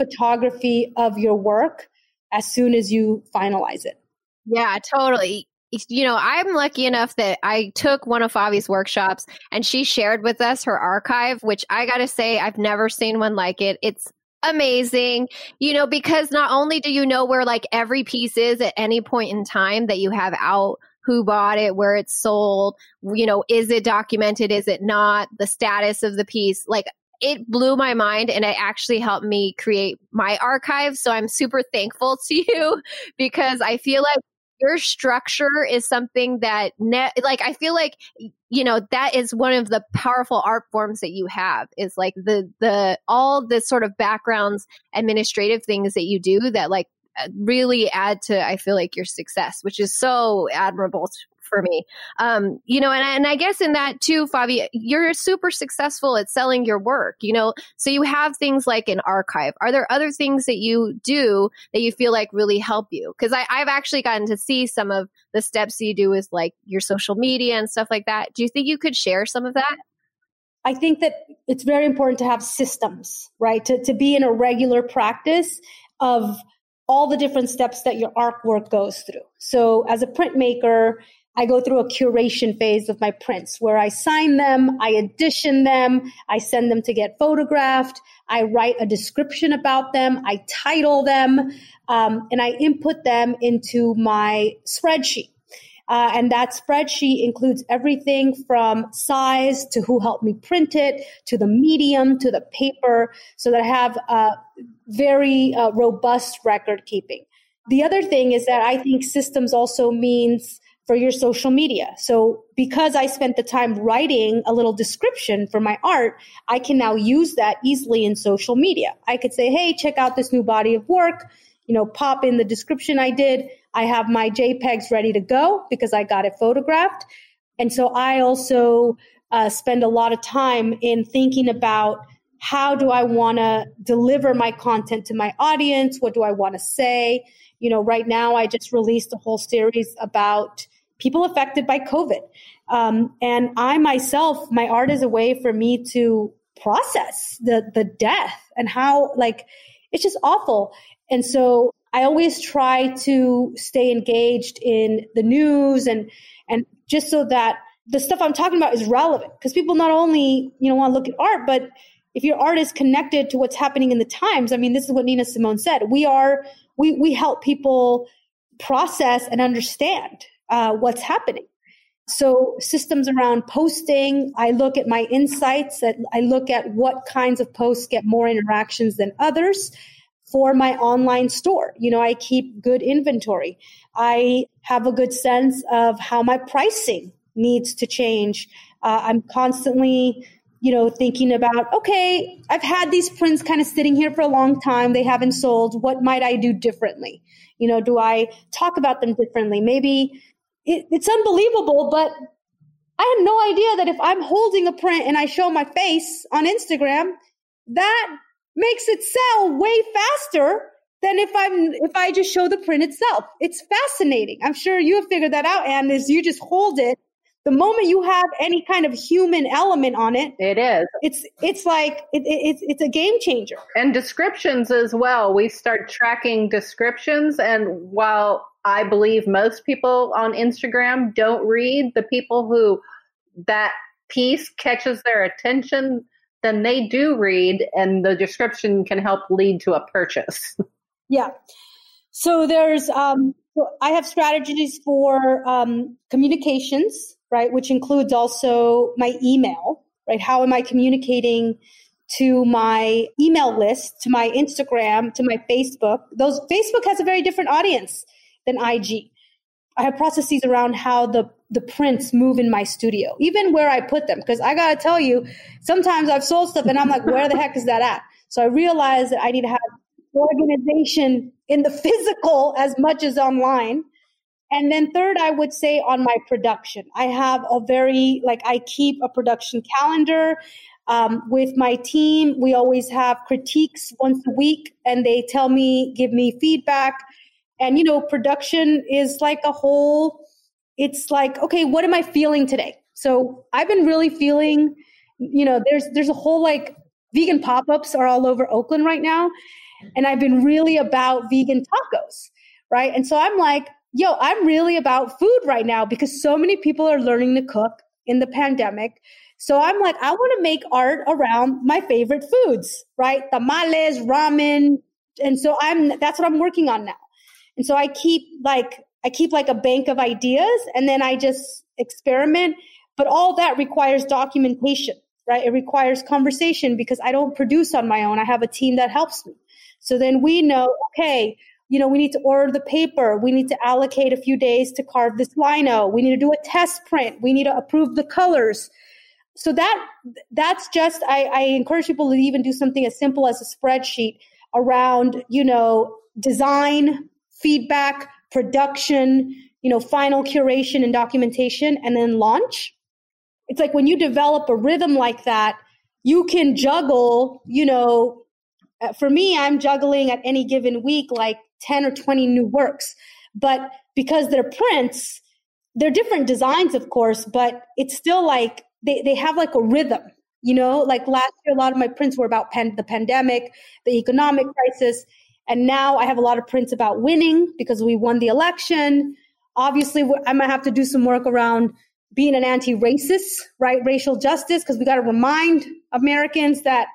photography of your work as soon as you finalize it. Yeah, totally. You know, I'm lucky enough that I took one of Fabi's workshops and she shared with us her archive, which I got to say, I've never seen one like it. It's amazing, you know, because not only do you know where like every piece is at any point in time that you have out, who bought it, where it's sold, you know, is it documented, is it not, the status of the piece. Like it blew my mind and it actually helped me create my archive. So I'm super thankful to you because I feel like your structure is something that ne- like I feel like you know that is one of the powerful art forms that you have is like the the all the sort of backgrounds administrative things that you do that like uh, really add to I feel like your success, which is so admirable for me. Um, you know, and, and I guess in that too, Favi, you're super successful at selling your work, you know, so you have things like an archive. Are there other things that you do that you feel like really help you? Because I've actually gotten to see some of the steps you do with like your social media and stuff like that. Do you think you could share some of that? I think that it's very important to have systems, right? To, to be in a regular practice of all the different steps that your artwork goes through. So as a printmaker, I go through a curation phase of my prints where I sign them, I edition them, I send them to get photographed, I write a description about them, I title them, um, and I input them into my spreadsheet. Uh, and that spreadsheet includes everything from size to who helped me print it, to the medium, to the paper, so that I have a very uh, robust record keeping. The other thing is that I think systems also means for your social media. So because I spent the time writing a little description for my art, I can now use that easily in social media. I could say, hey, check out this new body of work, you know, pop in the description I did. I have my JPEGs ready to go because I got it photographed. And so I also uh, spend a lot of time in thinking about how do I want to deliver my content to my audience? What do I want to say? You know, right now I just released a whole series about people affected by COVID. Um, and I myself, my art is a way for me to process the the death and how like it's just awful. And so I always try to stay engaged in the news and and just so that the stuff I'm talking about is relevant because people not only you know want to look at art, but if your art is connected to what's happening in the times, I mean, this is what Nina Simone said. We are we we help people process and understand uh, what's happening. So systems around posting, I look at my insights. I look at what kinds of posts get more interactions than others for my online store. You know, I keep good inventory. I have a good sense of how my pricing needs to change. Uh, I'm constantly, you know, thinking about, okay, I've had these prints kind of sitting here for a long time. They haven't sold. What might I do differently? You know, do I talk about them differently? Maybe it, it's unbelievable, but I had no idea that if I'm holding a print and I show my face on Instagram, that makes it sell way faster than if I'm if I just show the print itself. It's fascinating. I'm sure you have figured that out, and as you just hold it, the moment you have any kind of human element on it, it is. It's it's like it, it, it's it's a game changer. And descriptions as well. We start tracking descriptions, and while I believe most people on Instagram don't read. The people who that piece catches their attention, then they do read, and the description can help lead to a purchase. Yeah. So there's, um, I have strategies for um, communications, right, which includes also my email, right? How am I communicating to my email list, to my Instagram, to my Facebook? Those Facebook has a very different audience than IG. I have processes around how the the prints move in my studio, even where I put them. Because I gotta tell you, sometimes I've sold stuff and I'm like, where the heck is that at? So I realized that I need to have organization in the physical as much as online. And then third, I would say on my production, I have a very like I keep a production calendar. Um, with my team, we always have critiques once a week, and they tell me, give me feedback And, you know, production is like a whole, it's like, okay, what am I feeling today? So I've been really feeling, you know, there's there's a whole like vegan pop-ups are all over Oakland right now. And I've been really about vegan tacos, right? And so I'm like, yo, I'm really about food right now because so many people are learning to cook in the pandemic. So I'm like, I want to make art around my favorite foods, right? Tamales, ramen. And so I'm, that's what I'm working on now. And so I keep like, I keep like a bank of ideas and then I just experiment. But all that requires documentation, right? It requires conversation because I don't produce on my own. I have a team that helps me. So then we know, okay, you know, we need to order the paper. We need to allocate a few days to carve this lino. We need to do a test print. We need to approve the colors. So that that's just I, I encourage people to even do something as simple as a spreadsheet around, you know, design, feedback, production, you know, final curation and documentation, and then launch. It's like when you develop a rhythm like that, you can juggle, you know, uh, for me, I'm juggling at any given week like 10 or 20 new works. But because they're prints, they're different designs, of course, but it's still like they, they have like a rhythm. You know, like last year, a lot of my prints were about pan- the pandemic, the economic crisis. And now I have a lot of prints about winning because we won the election. Obviously, I might have to do some work around being an anti racist, right? Racial justice, because we got to remind Americans that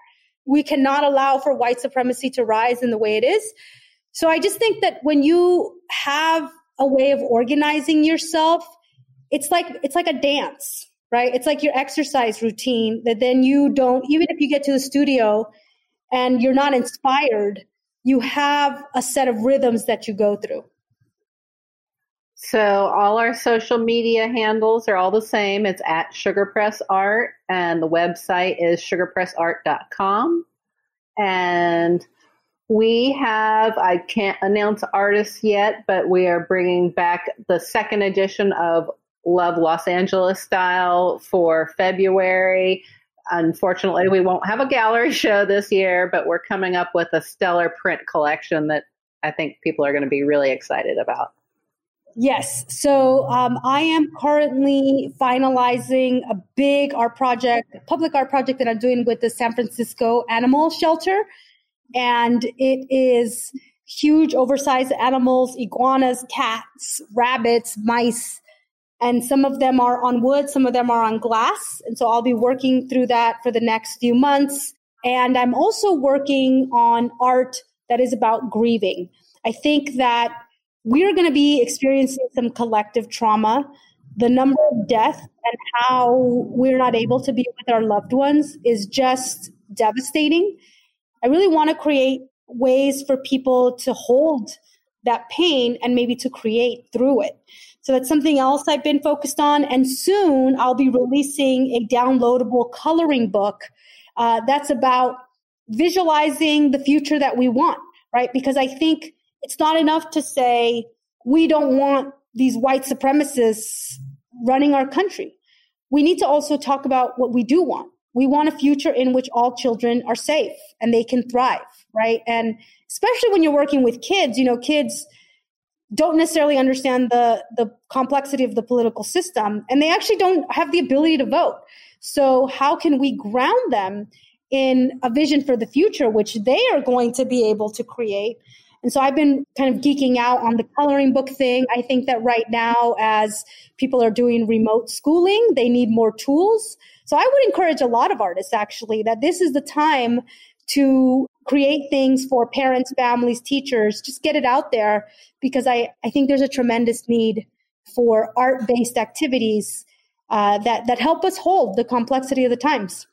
we cannot allow for white supremacy to rise in the way it is. So I just think that when you have a way of organizing yourself, it's like it's like a dance, right? It's like your exercise routine that then you don't even if you get to the studio and you're not inspired, you have a set of rhythms that you go through. So all our social media handles are all the same. It's at Sugarpress Art, and the website is sugarpressart.com. And we have, I can't announce artists yet, but we are bringing back the second edition of Love Los Angeles Style for February. Unfortunately, we won't have a gallery show this year, but we're coming up with a stellar print collection that I think people are going to be really excited about. Yes. So um, I am currently finalizing a big art project, public art project that I'm doing with the San Francisco Animal Shelter. And it is huge, oversized animals, iguanas, cats, rabbits, mice. And some of them are on wood, some of them are on glass. And so I'll be working through that for the next few months. And I'm also working on art that is about grieving. I think that we're going to be experiencing some collective trauma. The number of death and how we're not able to be with our loved ones is just devastating. I really want to create ways for people to hold that pain and maybe to create through it. So that's something else I've been focused on. And soon I'll be releasing a downloadable coloring book uh, that's about visualizing the future that we want, right? Because I think it's not enough to say we don't want these white supremacists running our country. We need to also talk about what we do want. We want a future in which all children are safe and they can thrive, right? And especially when you're working with kids, you know, kids don't necessarily understand the the complexity of the political system and they actually don't have the ability to vote. So how can we ground them in a vision for the future which they are going to be able to create and so I've been kind of geeking out on the coloring book thing. I think that right now, as people are doing remote schooling, they need more tools. So I would encourage a lot of artists actually that this is the time to create things for parents, families, teachers, just get it out there because I, I think there's a tremendous need for art based activities uh, that, that help us hold the complexity of the times.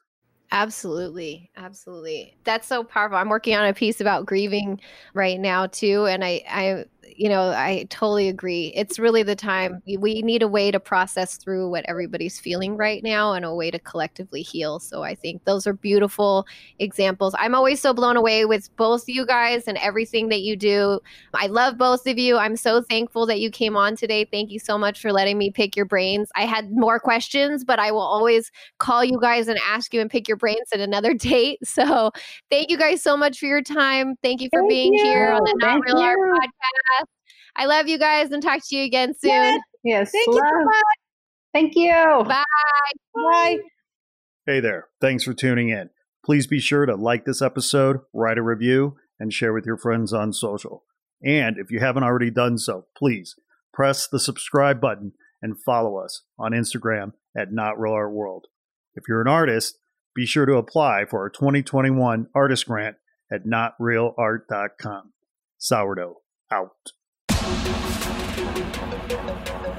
Absolutely. Absolutely. That's so powerful. I'm working on a piece about grieving right now too and I I you know, I totally agree. It's really the time we need a way to process through what everybody's feeling right now and a way to collectively heal. So I think those are beautiful examples. I'm always so blown away with both you guys and everything that you do. I love both of you. I'm so thankful that you came on today. Thank you so much for letting me pick your brains. I had more questions, but I will always call you guys and ask you and pick your brains at another date. So thank you guys so much for your time. Thank you for thank being you. here on the Not Real. Art podcast. I love you guys and talk to you again soon. Yes. Yes. Thank you so much. Thank you. Bye. Bye. Hey there. Thanks for tuning in. Please be sure to like this episode, write a review, and share with your friends on social. And if you haven't already done so, please press the subscribe button and follow us on Instagram at Not Real Art World. If you're an artist, be sure to apply for our 2021 artist grant at notrealart.com. Sourdough out. Thank you.